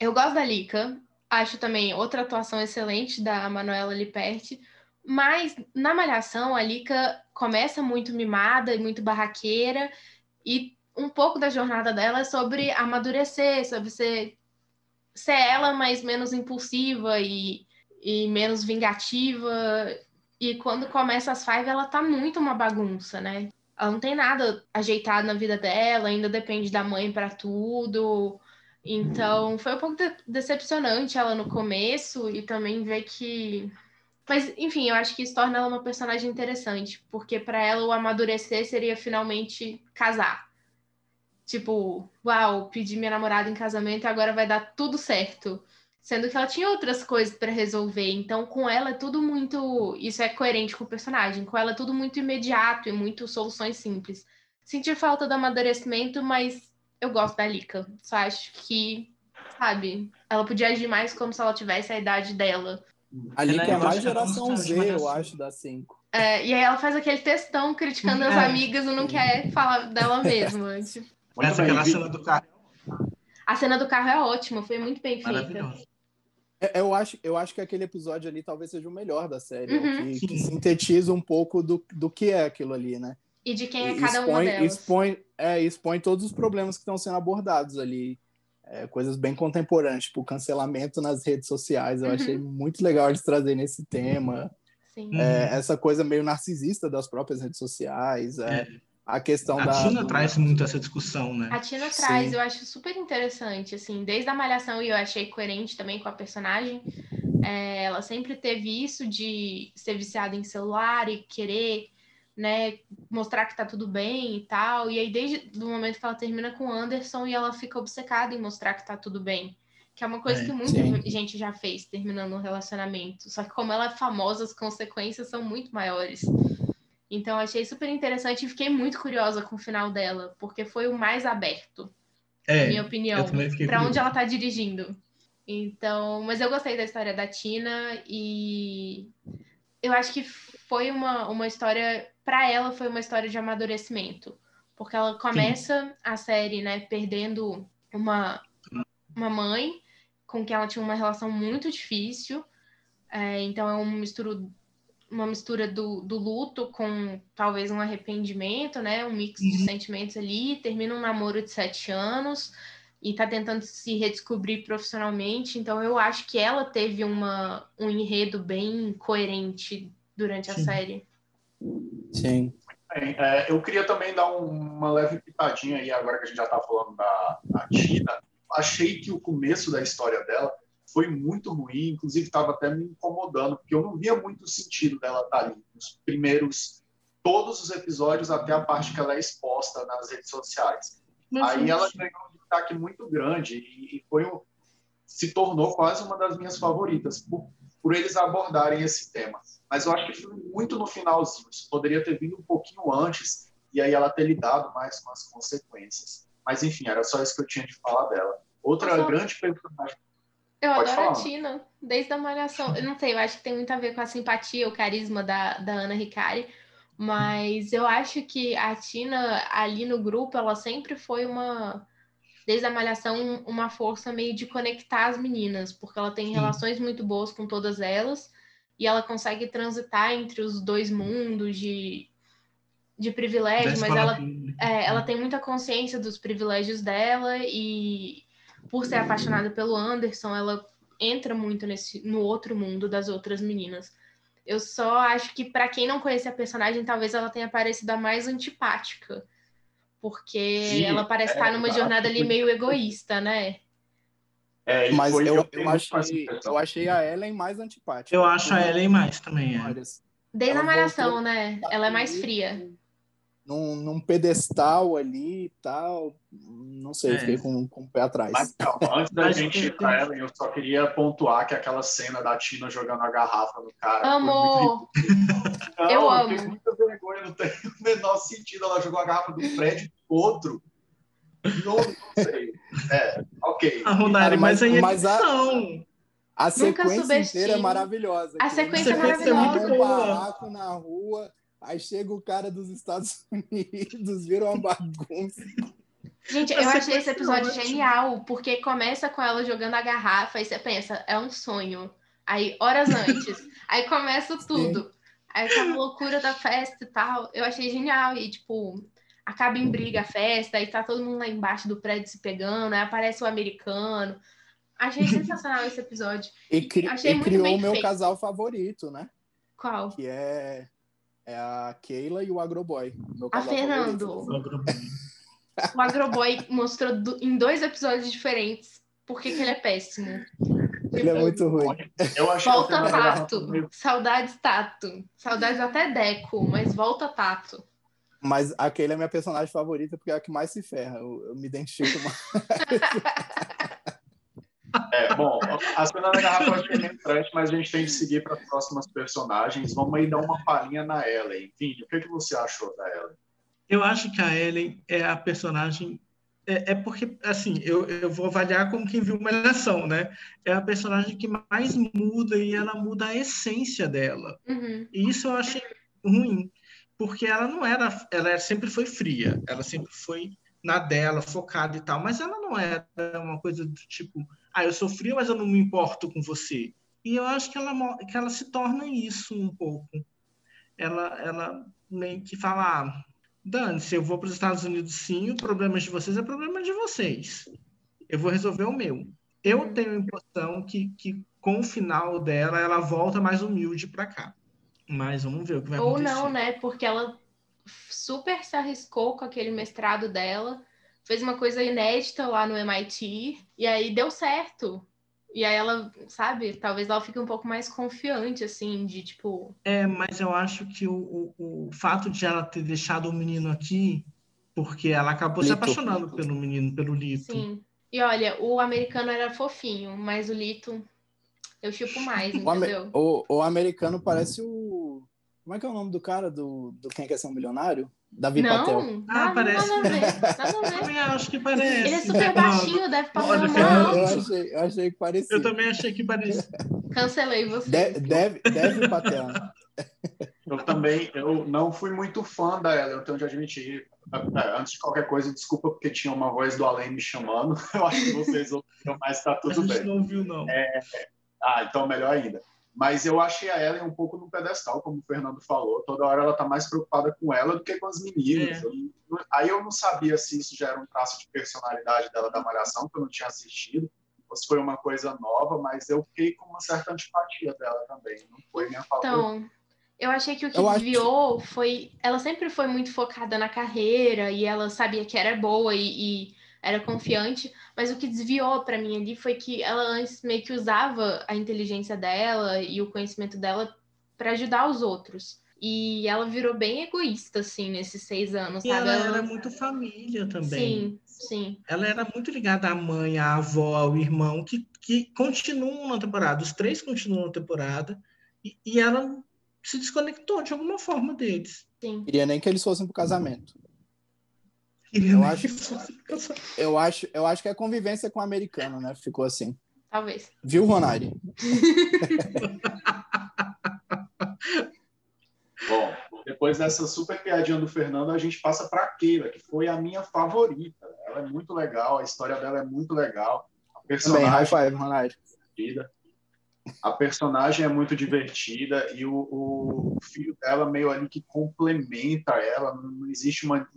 eu gosto da Lika. Acho também outra atuação excelente da Manuela Liperti. Mas na Malhação, a Lika começa muito mimada e muito barraqueira, e um pouco da jornada dela é sobre amadurecer, sobre ser, ser ela, mas menos impulsiva e, e menos vingativa. E quando começa as Five, ela tá muito uma bagunça, né? Ela não tem nada ajeitado na vida dela, ainda depende da mãe para tudo. Então, foi um pouco de decepcionante ela no começo e também ver que mas, enfim, eu acho que isso torna ela uma personagem interessante, porque para ela o amadurecer seria finalmente casar. Tipo, uau, pedi minha namorada em casamento e agora vai dar tudo certo. Sendo que ela tinha outras coisas para resolver. Então, com ela é tudo muito. Isso é coerente com o personagem. Com ela é tudo muito imediato e muito soluções simples. Senti falta do amadurecimento, mas eu gosto da Lika. Só acho que, sabe, ela podia agir mais como se ela tivesse a idade dela Ali que é mais geração Z, eu acho, da 5. É, e aí ela faz aquele textão criticando as é. amigas e não quer falar dela mesma. tipo. Mas aquela cena do carro. A cena do carro é ótima, foi muito bem feita. É, eu acho, eu acho que aquele episódio ali talvez seja o melhor da série, uhum. que, que, sintetiza um pouco do, do que é aquilo ali, né? E de quem é cada expõe, uma delas. Expõe, é, expõe todos os problemas que estão sendo abordados ali é, coisas bem contemporâneas, tipo cancelamento nas redes sociais. Eu uhum. achei muito legal eles trazerem esse tema. Sim. É, uhum. essa coisa meio narcisista das próprias redes sociais. É, é. a questão a da. A Tina do... traz muito essa discussão, né? A Tina traz, Sim. eu acho super interessante, assim, desde a Malhação e eu achei coerente também com a personagem. É, ela sempre teve isso de ser viciada em celular e querer né, mostrar que tá tudo bem e tal. E aí, desde o momento que ela termina com o Anderson e ela fica obcecada em mostrar que tá tudo bem. Que é uma coisa é, que muita sim. gente já fez terminando um relacionamento. Só que como ela é famosa, as consequências são muito maiores. Então, achei super interessante e fiquei muito curiosa com o final dela, porque foi o mais aberto. É, na minha opinião, para onde ela tá dirigindo. Então, mas eu gostei da história da Tina e eu acho que foi uma, uma história, para ela foi uma história de amadurecimento, porque ela começa a série, né, perdendo uma, uma mãe com quem ela tinha uma relação muito difícil, é, então é um misturo, uma mistura do, do luto com talvez um arrependimento, né, um mix de Uhum. sentimentos ali, termina um namoro de sete anos, e tá tentando se redescobrir profissionalmente. Então eu acho que ela teve uma, um enredo bem coerente durante a Sim. série. Sim. Bem, é, eu queria também dar um- uma leve pitadinha aí, agora que a gente já está falando da, da Tina. Achei que o começo da história dela foi muito ruim, inclusive estava até me incomodando, porque eu não via muito sentido dela estar ali. Nos primeiros, todos os episódios, até a parte que ela é exposta nas redes sociais. Mas, Aí ela ganhou um destaque muito grande e, e foi um, se tornou quase uma das minhas favoritas por, por eles abordarem esse tema. Mas eu acho que foi muito no finalzinho. Isso poderia ter vindo um pouquinho antes e aí ela ter lidado mais com as consequências. Mas enfim, era só isso que eu tinha de falar dela. Outra grande personagem. Eu Pode adoro a falar. Tina, desde a Malhação. Eu não sei, eu acho que tem muito a ver com a simpatia, o carisma da, da Ana Ricari. Mas eu acho que a Tina, ali no grupo, ela sempre foi uma, desde a Malhação, uma força meio de conectar as meninas, porque ela tem Sim. relações muito boas com todas elas e ela consegue transitar entre os dois mundos de, de privilégio, mas escola ela pública. é, ela tem muita consciência dos privilégios dela e por ser apaixonada pelo Anderson, ela entra muito nesse no outro mundo das outras meninas. Eu só acho que pra quem não conhece a personagem, talvez ela tenha parecido a mais antipática, porque Sim, ela parece é, estar numa exato. jornada ali meio egoísta, né? É, Mas foi- eu, eu, achei, impressão. eu achei a Ellen mais antipática. Eu acho a Ellen mais também, é. Desde Ela a malhação, voltou- né? Ela é mais fria. Num, num pedestal ali e tal. Não sei, É. fiquei com, com o pé atrás. Mas calma, antes da gente ir pra ela, eu só queria pontuar que aquela cena da Tina jogando a garrafa no cara. Amor! muito Não, Eu amo. tenho muita vergonha, não tem o menor sentido. Ela jogou a garrafa do prédio pro outro. Não, não sei. É, ok. A Ronari, Cara, mas, mas- aí é mas a-. A sequência inteira é maravilhosa. A Que sequência é maravilhosa. montam um barraco na rua, aí chega o cara dos Estados Unidos, vira uma bagunça. Gente, A eu achei sequência esse é episódio genial, porque começa com ela jogando a garrafa e você pensa, é um sonho. Aí, horas antes, aí começa tudo. Aí aquela loucura da festa e tal. Eu achei genial. E, tipo, acaba em briga a festa, aí tá todo mundo lá embaixo do prédio se pegando, aí aparece o americano. Achei sensacional esse episódio. E, cri- Achei e muito criou o meu feito. casal favorito, né? Qual? Que é, é a Keila e o Agroboy. Meu A Fernando. favorito. O Agroboy mostrou do- em dois episódios diferentes por que que ele é péssimo. Ele é muito ruim. Eu achei Volta Tato. Saudades Tato. Saudades até Deco, mas volta Tato. Mas a Keila é minha personagem favorita porque é a que mais se ferra. Eu, eu me identifico mais. É, bom, a cena da garrafa meio trash, mas a gente tem de seguir para as próximas personagens. Vamos aí dar uma palhinha na Ellen. Vini, o que, que você achou da Ellen? Eu acho que a Ellen é a personagem. É, é porque, assim, eu, eu vou avaliar como quem viu Malhação, né? É a personagem que mais muda e ela muda a essência dela. Uhum. E isso eu achei ruim, porque ela não era. Ela sempre foi fria, ela sempre foi na dela, focada e tal, mas ela não era uma coisa do tipo, ah, eu sou fria, mas eu não me importo com você. E eu acho que ela, que ela se torna isso um pouco. Ela, ela meio que fala, ah, dane-se, eu vou para os Estados Unidos sim, o problema de vocês é problema de vocês. Eu vou resolver o meu. Eu tenho a impressão que, que com o final dela, ela volta mais humilde para cá. Mas vamos ver o que vai Ou acontecer. não, né? Porque ela super se arriscou com aquele mestrado dela, fez uma coisa inédita lá no MIT, e aí deu certo. E aí ela, sabe, talvez ela fique um pouco mais confiante, assim, de tipo. É, mas eu acho que o, o, o fato de ela ter deixado o menino aqui, porque ela acabou se Lito. apaixonando pelo menino, pelo Lito. Sim. E olha, o americano era fofinho, mas o Lito eu chupo mais, O, entendeu? o- o americano parece o. Como é que é o nome do cara do, do Quem Quer Ser um Milionário? Davi não, Patel. Não, Ah, parece. Nada a ver, nada a Eu ver. também acho que parece. Ele é super baixinho, deve passar Olha, mal Eu alto. achei, eu achei que parecia. Eu também achei que parecia. Cancelei você. De- deve, deve Patel. Eu também, eu não fui muito fã da ela, eu tenho de admitir. É, Antes de qualquer coisa, desculpa porque tinha uma voz do além me chamando. Eu acho que vocês ouviram, mas tá A tudo gente bem. não ouviu, não. Ah, então melhor ainda. Mas eu achei a Ellen um pouco no pedestal, como o Fernando falou. Toda hora ela tá mais preocupada com ela do que com as meninas. É. Eu não- aí eu não sabia se isso já era um traço de personalidade dela da Malhação, que eu não tinha assistido, ou se foi uma coisa nova, mas eu fiquei com uma certa antipatia dela também. Não foi minha favorita. Então, eu achei que o que Eu acho desviou foi. Ela sempre foi muito focada na carreira e ela sabia que era boa e, e era confiante, mas o que desviou pra mim ali foi que ela antes meio que usava a inteligência dela e o conhecimento dela pra ajudar os outros. E ela virou bem egoísta, assim, nesses seis anos, E sabe? ela era muito família também. Sim, sim. Ela era muito ligada à mãe, à avó, ao irmão, que, que continuam na temporada. Os três continuam na temporada. E, e ela se desconectou de alguma forma deles. Queria nem que eles fossem pro casamento. Eu acho-. Eu acho, eu acho que a convivência com o americano, né? Ficou assim. Talvez. Viu, Ronari? Bom, depois dessa super piadinha do Fernando, a gente passa para Keila, que foi a minha favorita. Ela é muito legal, a história dela é muito legal. A Também, high personagem five, Ronari. divertida. A personagem é muito divertida e o, o filho dela meio ali que complementa ela. Não existe uma,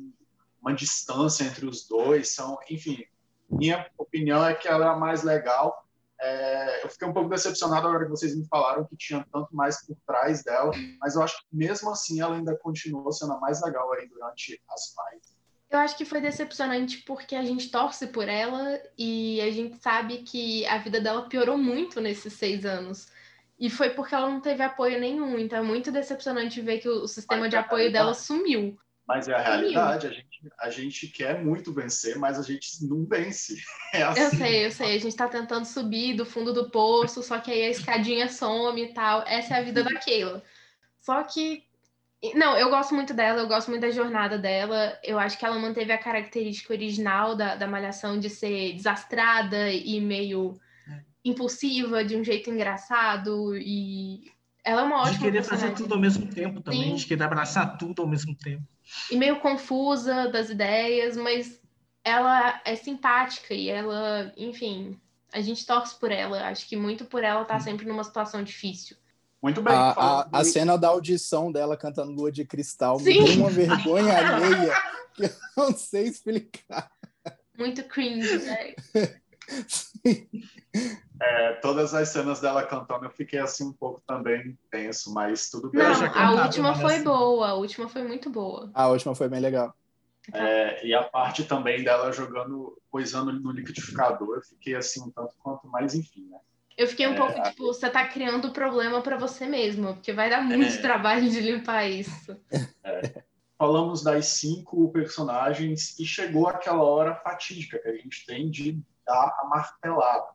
uma distância entre os dois. São, enfim, minha opinião é que ela é a mais legal. É, eu fiquei um pouco decepcionado agora que vocês me falaram que tinha tanto mais por trás dela, mas eu acho que mesmo assim ela ainda continuou sendo a mais legal aí durante as fights. Eu acho que foi decepcionante porque a gente torce por ela e a gente sabe que a vida dela piorou muito nesses seis anos. E foi porque ela não teve apoio nenhum. Então é muito decepcionante ver que o sistema Mas de é apoio dela sumiu. Mas é a realidade, a gente, a gente quer muito vencer, mas a gente não vence. É assim. Eu sei, eu sei. A gente tá tentando subir do fundo do poço, só que aí a escadinha some e tal. Essa é a vida da Keila. Só que. Não, eu gosto muito dela, eu gosto muito da jornada dela. Eu acho que ela manteve a característica original da, da Malhação de ser desastrada e meio impulsiva, de um jeito engraçado. E ela é uma De ótima querer fazer tudo ao mesmo tempo também, Sim. de querer abraçar tudo ao mesmo tempo. e meio confusa das ideias, mas ela é simpática e ela, enfim, a gente torce por ela. Acho que muito por ela tá sempre numa situação difícil. Muito bem. A, a, a cena da audição dela cantando Lua de Cristal Sim. me deu uma vergonha alheia que eu não sei explicar. Muito cringe, né? É, todas as cenas dela cantando, eu fiquei assim um pouco também tenso, mas tudo bem. Não, já a última foi assim. boa, a última foi muito boa. A última foi bem legal. É, e a parte também dela jogando, coisando no liquidificador, eu fiquei assim um tanto quanto mais, enfim, né? Eu fiquei um É. pouco tipo, você tá criando problema pra você mesmo, porque vai dar muito É. trabalho de limpar isso. Falamos das cinco personagens e chegou aquela hora fatídica que a gente tem de dar a martelada.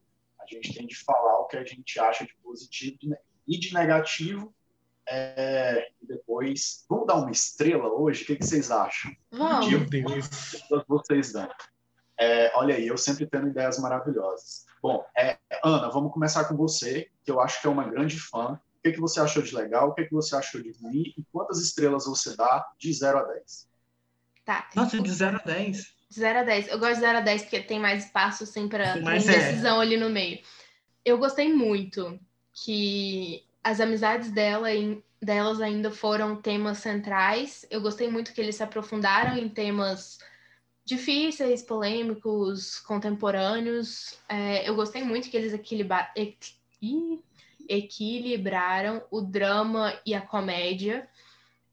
A gente tem de falar o que a gente acha de positivo e de negativo. É, e depois, vamos dar uma estrela hoje? O que, que vocês acham? Vamos. Meu Deus. vocês dão. É, olha aí, eu sempre tendo ideias maravilhosas. Bom, é, Ana, vamos começar com você, que eu acho que é uma grande fã. O que, que você achou de legal? O que, que você achou de ruim? E quantas estrelas você dá de 0 a 10? Tá. Nossa, de 0 a 10. De 0 a 10. Eu gosto de 0 a 10 porque tem mais espaço, assim, Mas é. indecisão ali no meio. Eu gostei muito que as amizades dela, delas ainda foram temas centrais. Eu gostei muito que eles se aprofundaram em temas difíceis, polêmicos, contemporâneos. É, eu gostei muito que eles equilibra- equi- equilibraram o drama e a comédia.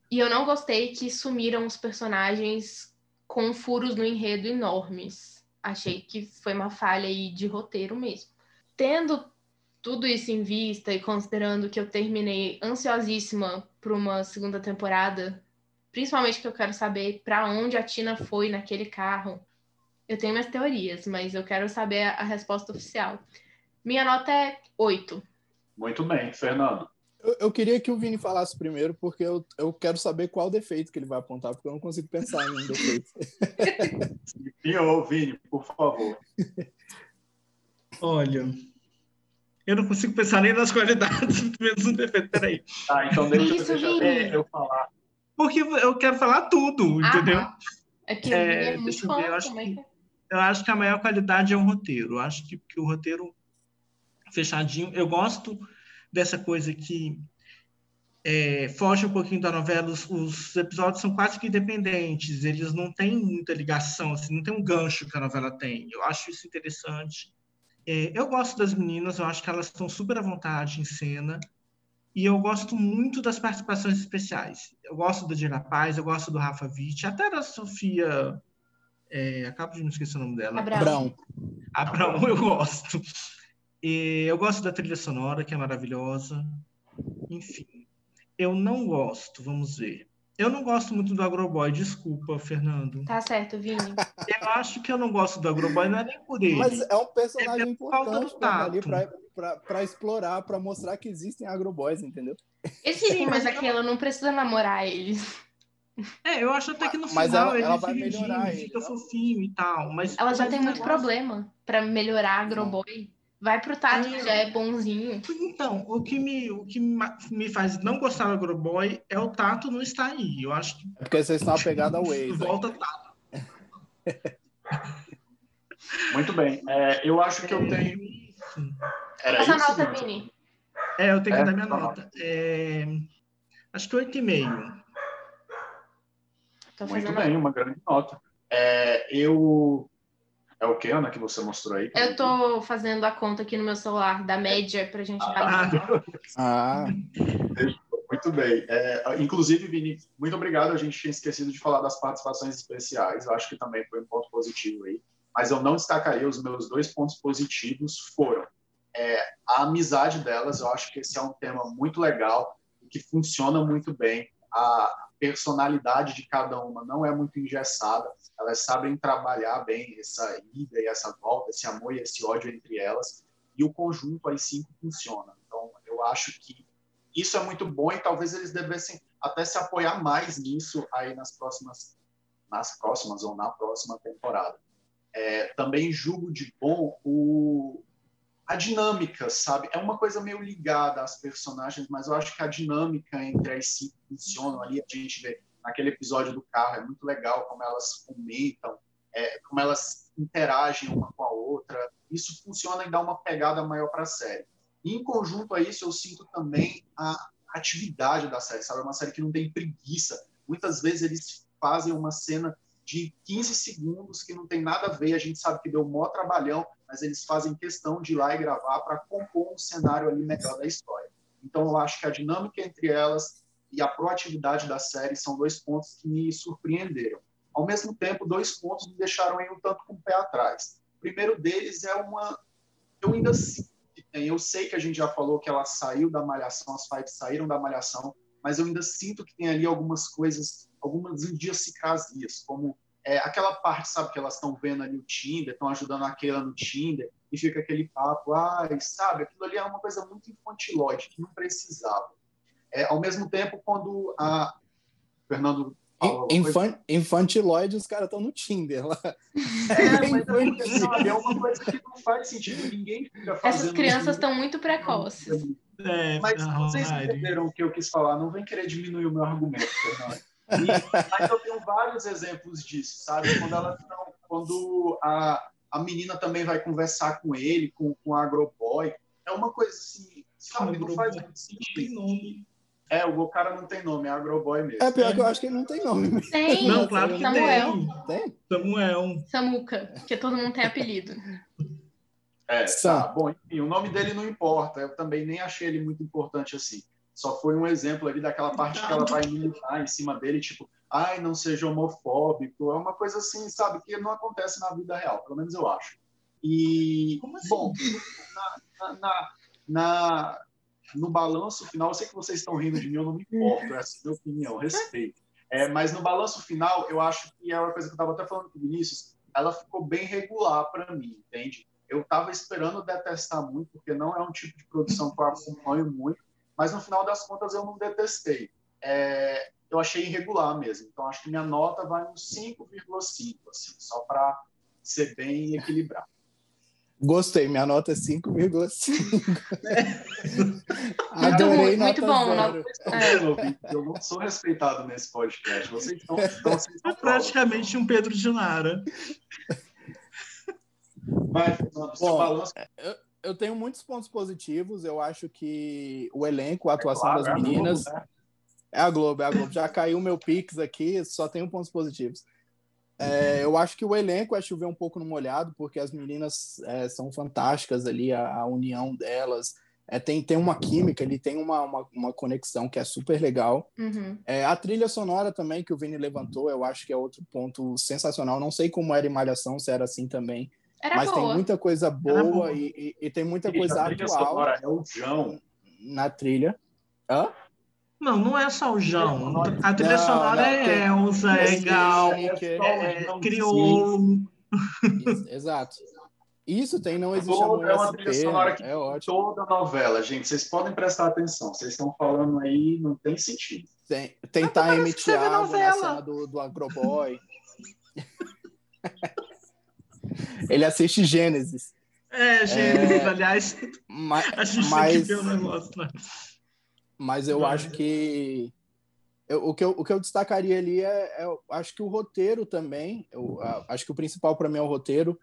E eu não gostei que sumiram os personagens com furos no enredo enormes. Achei que foi uma falha aí de roteiro mesmo. Tendo tudo isso em vista e considerando que eu terminei ansiosíssima para uma segunda temporada, principalmente que eu quero saber para onde a Tina foi naquele carro. Eu tenho minhas teorias, mas eu quero saber a resposta oficial. Minha nota é 8. Muito bem, Fernando. Eu, eu, queria que o Vini falasse primeiro, porque eu, eu quero saber qual defeito que ele vai apontar, porque eu não consigo pensar em um defeito. Senhor, Vini, por favor. Olha, eu não consigo pensar nem nas qualidades, menos um defeito. Peraí. Ah, então deixa, Isso, deixa eu falar. Porque eu quero falar tudo, ah, entendeu? É que é, é muito fã, eu acho que, eu acho que a maior qualidade é o roteiro. Eu acho que, que o roteiro fechadinho. Eu gosto dessa coisa que é, foge um pouquinho da novela, os, os, episódios são quase que independentes, eles não têm muita ligação, assim, não tem um gancho que a novela tem. Eu acho isso interessante. É, eu gosto das meninas, eu acho que elas estão super à vontade em cena. E eu gosto muito das participações especiais. Eu gosto da Dira Paz, eu gosto do Rafa Witt, até da Sofia. É, acabo de não esquecer o nome dela. Abraão. Abraão, eu gosto. E eu gosto da trilha sonora, que é maravilhosa. Enfim, eu não gosto, vamos ver. Eu não gosto muito do Agroboy, desculpa, Fernando. Tá certo, Vini. Eu acho que eu não gosto do Agroboy, não é nem por ele. Mas é um personagem é importante ali para explorar, para mostrar que existem agroboys, entendeu? Esse sim, mas aquela não precisa namorar eles. É, eu acho até que no mas final ela, ela vai melhorar ele, fica fofinho e tal. Mas ela já tem muito problema para melhorar agroboy. Vai pro Tato, que já é bonzinho. Então, o que, me, o que me faz não gostar do Agroboy é o Tato não estar aí. Eu acho que. É porque vocês estão apegados ao Waze. Volta Tato. Muito bem. É, eu acho que eu tenho. Era Essa isso, nota, Vini. É, eu tenho que é, dar minha nota. É, acho que 8,5. Muito bem, uma grande nota. É, eu é o que, Ana, que você mostrou aí? Eu tô fazendo a conta aqui no meu celular da média pra gente ah. Ah, muito bem. É, inclusive, Vini, muito obrigado. A gente tinha esquecido de falar das participações especiais. Eu acho que também foi um ponto positivo aí. Mas eu não destacaria os meus dois pontos positivos foram é, a amizade delas. Eu acho que esse é um tema muito legal e que funciona muito bem. A, personalidade de cada uma não é muito engessada, elas sabem trabalhar bem essa ida e essa volta, esse amor e esse ódio entre elas, e o conjunto aí cinco funciona. Então, eu acho que isso é muito bom e talvez eles devessem até se apoiar mais nisso aí nas próximas, nas próximas ou na próxima temporada. É, também julgo de bom o, a dinâmica, sabe? É uma coisa meio ligada às personagens, mas eu acho que a dinâmica entre as cinco funciona ali. A gente vê naquele episódio do carro, é muito legal como elas comentam, é, como elas interagem uma com a outra. Isso funciona e dá uma pegada maior para a série. E, em conjunto a isso, eu sinto também a atividade da série, sabe? É uma série que não tem preguiça. Muitas vezes eles fazem uma cena de 15 segundos que não tem nada a ver, a gente sabe que deu um maior trabalhão, mas eles fazem questão de ir lá e gravar para compor um cenário ali melhor da história. Então eu acho que a dinâmica entre elas e a proatividade da série são dois pontos que me surpreenderam. Ao mesmo tempo, dois pontos me deixaram aí um tanto com o pé atrás. O primeiro deles é uma. Eu ainda sinto que tem. Eu sei que a gente já falou que ela saiu da malhação, as Five saíram da malhação, mas eu ainda sinto que tem ali algumas coisas algumas idiosincrasias, como é, aquela parte, sabe, que elas estão vendo ali o Tinder, estão ajudando aquela no Tinder, e fica aquele papo, ai, sabe, aquilo ali é uma coisa muito infantilóide, que não precisava. É, ao mesmo tempo, quando a. Fernando. Infan, infantilóide, os caras estão no Tinder lá. É, mas é, é uma coisa que não faz sentido. Ninguém fica fazendo. Essas crianças estão muito precoces. É, mas vocês entenderam o que eu quis falar. Não vem querer diminuir o meu argumento, Fernando. E, mas eu tenho vários exemplos disso, sabe? Quando ela quando a, a menina também vai conversar com ele, com, com o agroboy, é uma coisa assim, sabe? Não faz muito sentido. nome. É, o cara não tem nome, é agroboy mesmo. É pior que eu acho que ele não tem nome. Tem. Não, claro que Samuel. tem. Tem? Samuel. Samuca, porque todo mundo tem apelido. É, tá. Bom, enfim, o nome dele não importa. Eu também nem achei ele muito importante assim só foi um exemplo ali daquela parte que ela vai militar em cima dele, tipo, ai, não seja homofóbico, é uma coisa assim, sabe, que não acontece na vida real, pelo menos eu acho. E, assim? bom, na, na, na, no balanço final, eu sei que vocês estão rindo de mim, eu não me importo, essa é a minha opinião, respeito. É, mas no balanço final, eu acho que é uma coisa que eu estava até falando com o Vinícius, ela ficou bem regular para mim, entende? Eu estava esperando detestar muito, porque não é um tipo de produção que eu acompanho muito, mas no final das contas eu não detestei. É, eu achei irregular mesmo. Então acho que minha nota vai no 5,5, assim, só para ser bem equilibrado. Gostei, minha nota é 5,5. Adorei muito, muito bom. Zero. É. Eu não sou respeitado nesse podcast. Vocês estão, estão, vocês estão é praticamente um Pedro de Lara. Vai, Bom, balanço. Eu, tenho muitos pontos positivos. Eu acho que o elenco, a atuação é claro, das meninas. É a, Globo, né? é a Globo, é a Globo. Já caiu meu Pix aqui, só tenho pontos positivos. É, eu acho que o elenco é chover um pouco no molhado, porque as meninas é, são fantásticas ali, a, a união delas. É, tem, tem uma química, ele tem uma, uma, uma, conexão que é super legal. Uhum. É, a trilha sonora também, que o Vini levantou, eu acho que é outro ponto sensacional. Não sei como era em Malhação, se era assim também. Era mas boa. tem muita coisa boa, boa. E, e, e, tem muita coisa atual. É o João. Na trilha. Hã? Não, não é só o João. A trilha não, sonora não, é Elza, é Gal, é, Crioulo. Exato. Isso tem Não Existe Amor É uma trilha sonora que é ótimo. toda novela, gente. Vocês podem prestar atenção. Vocês estão falando aí, não tem sentido. Tem, tem Time Thiago na cena do, do Agroboy. Ele assiste Gênesis. É, Gênesis, é, aliás. Mas, mas, né? Mas eu acho que eu, o, que eu, o que eu destacaria ali é, é acho que o roteiro também. Eu, acho que o principal para mim é o roteiro,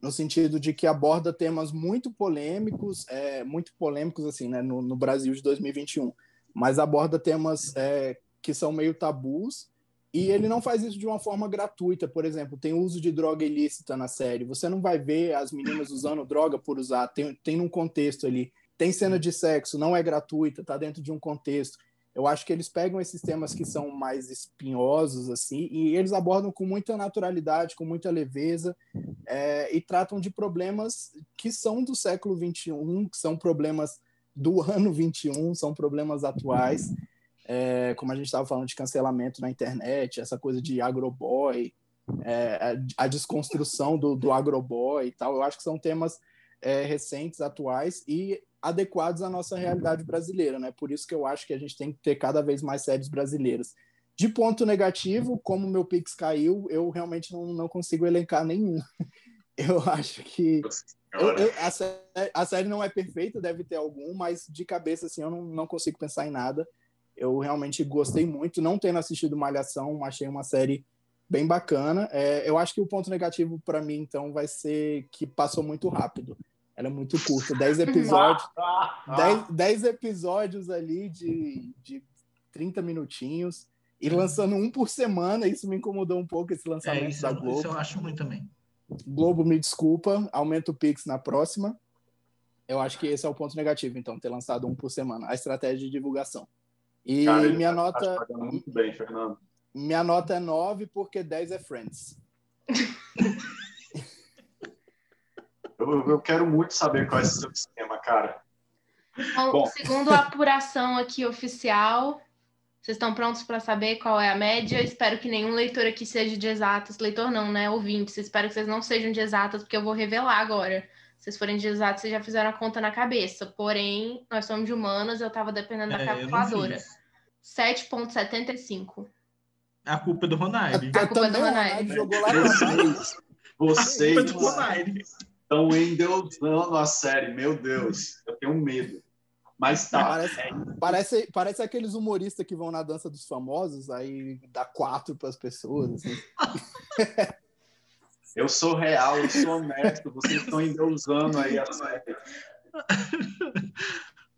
no sentido de que aborda temas muito polêmicos, é, muito polêmicos assim, né, no, no Brasil de 2021, mas aborda temas é, que são meio tabus. E ele não faz isso de uma forma gratuita, por exemplo, tem uso de droga ilícita na série. Você não vai ver as meninas usando droga por usar, tem, tem um contexto ali tem cena de sexo, não é gratuita, tá dentro de um contexto. Eu acho que eles pegam esses temas que são mais espinhosos, assim, e eles abordam com muita naturalidade, com muita leveza, é, e tratam de problemas que são do século XXI, que são problemas do ano XXI, são problemas atuais, é, como a gente estava falando de cancelamento na internet, essa coisa de agroboy, é, a desconstrução do, do agroboy e tal. Eu acho que são temas é, recentes, atuais, e adequados à nossa realidade brasileira, né? Por isso que eu acho que a gente tem que ter cada vez mais séries brasileiras. De ponto negativo, como meu Pix caiu, eu realmente não, não consigo elencar nenhum. Eu acho que eu, eu, a, série, a, série, não é perfeita, deve ter algum, mas de cabeça assim eu não, não consigo pensar em nada. Eu realmente gostei muito, não tendo assistido Malhação, achei uma série bem bacana. É, eu acho que o ponto negativo para mim então vai ser que passou muito rápido. Ela é muito curta, 10 episódios. 10, 10 episódios ali de, de 30 minutinhos. E lançando um por semana, isso me incomodou um pouco, esse lançamento é, isso, da Globo. Isso eu acho muito também. Globo, me desculpa, aumenta o Pix na próxima. Eu acho que esse é o ponto negativo, então, ter lançado um por semana. A estratégia de divulgação. E Cara, minha tá, nota. Muito bem, Fernando. Minha nota é 9, porque 10 é Friends. Eu, eu quero muito saber qual é o seu esquema, cara. Bom, Bom. Segundo a apuração aqui oficial, vocês estão prontos para saber qual é a média? Espero que nenhum leitor aqui seja de exatas. Leitor não, né? Ouvintes. Espero que vocês não sejam de exatas, porque eu vou revelar agora. Se vocês forem de exatas, vocês já fizeram a conta na cabeça. Porém, nós somos de humanas, eu estava dependendo da é, calculadora. 7,75. A culpa é do Ronaldo. A culpa é do Ronaldo. Jogou lá vocês, vocês, estão endeusando a série, meu Deus, eu tenho medo. Mas tá. Parece, parece, parece aqueles humoristas que vão na dança dos famosos, aí dá quatro para as pessoas. Assim. eu sou real, eu sou honesto, vocês estão endeusando aí a série.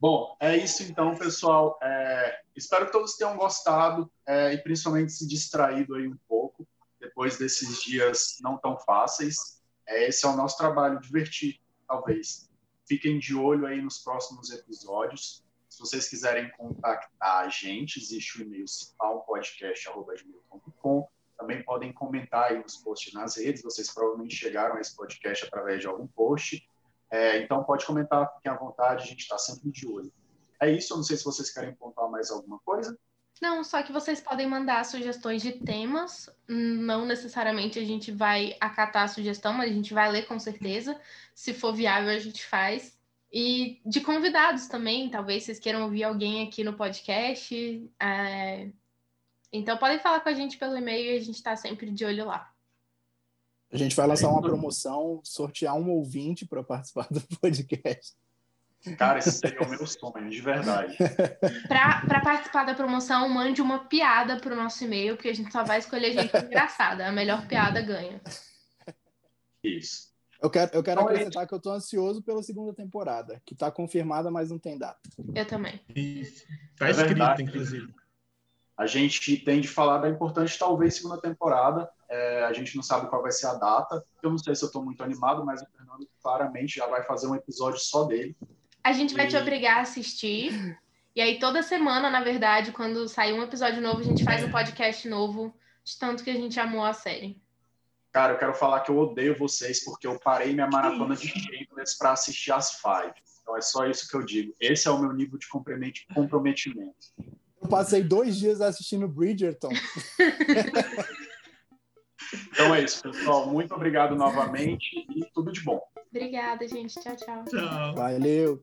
Bom, é isso então, pessoal. É, espero que todos tenham gostado é, e principalmente se distraído aí um pouco depois desses dias não tão fáceis. É, esse é o nosso trabalho, divertir, talvez. Fiquem de olho aí nos próximos episódios. Se vocês quiserem contactar a gente, existe o e-mail cipampodcast.com. Também podem comentar aí nos posts nas redes. Vocês provavelmente chegaram a esse podcast através de algum post. É, então, pode comentar, fiquem à vontade, a gente está sempre de olho. É isso, eu não sei se vocês querem pontuar mais alguma coisa. Não, só que vocês podem mandar sugestões de temas. Não necessariamente a gente vai acatar a sugestão, mas a gente vai ler com certeza. Se for viável, a gente faz. E de convidados também, talvez vocês queiram ouvir alguém aqui no podcast. É... Então podem falar com a gente pelo e-mail e a gente está sempre de olho lá. A gente vai lançar uma promoção, sortear um ouvinte para participar do podcast. Cara, esse seria o meu sonho, de verdade. Para participar da promoção, mande uma piada para o nosso e-mail, porque a gente só vai escolher gente engraçada. A melhor piada ganha. Isso. Eu quero, eu quero acrescentar que eu estou ansioso pela segunda temporada, que está confirmada, mas não tem data. Eu também. Está é escrito, inclusive. A gente tem de falar da importante, talvez, segunda temporada. É, a gente não sabe qual vai ser a data. Eu não sei se eu estou muito animado, mas o Fernando claramente já vai fazer um episódio só dele. A gente vai e... te obrigar a assistir. E aí, toda semana, na verdade, quando sair um episódio novo, a gente faz um podcast novo, de tanto que a gente amou a série. Cara, eu quero falar que eu odeio vocês, porque eu parei minha maratona de Shameless para assistir as Five. Então é só isso que eu digo. Esse é o meu nível de comprometimento. Eu passei dois dias assistindo Bridgerton. então é isso, pessoal. Muito obrigado novamente e tudo de bom. Obrigada, gente. Tchau, tchau. Tchau. Valeu.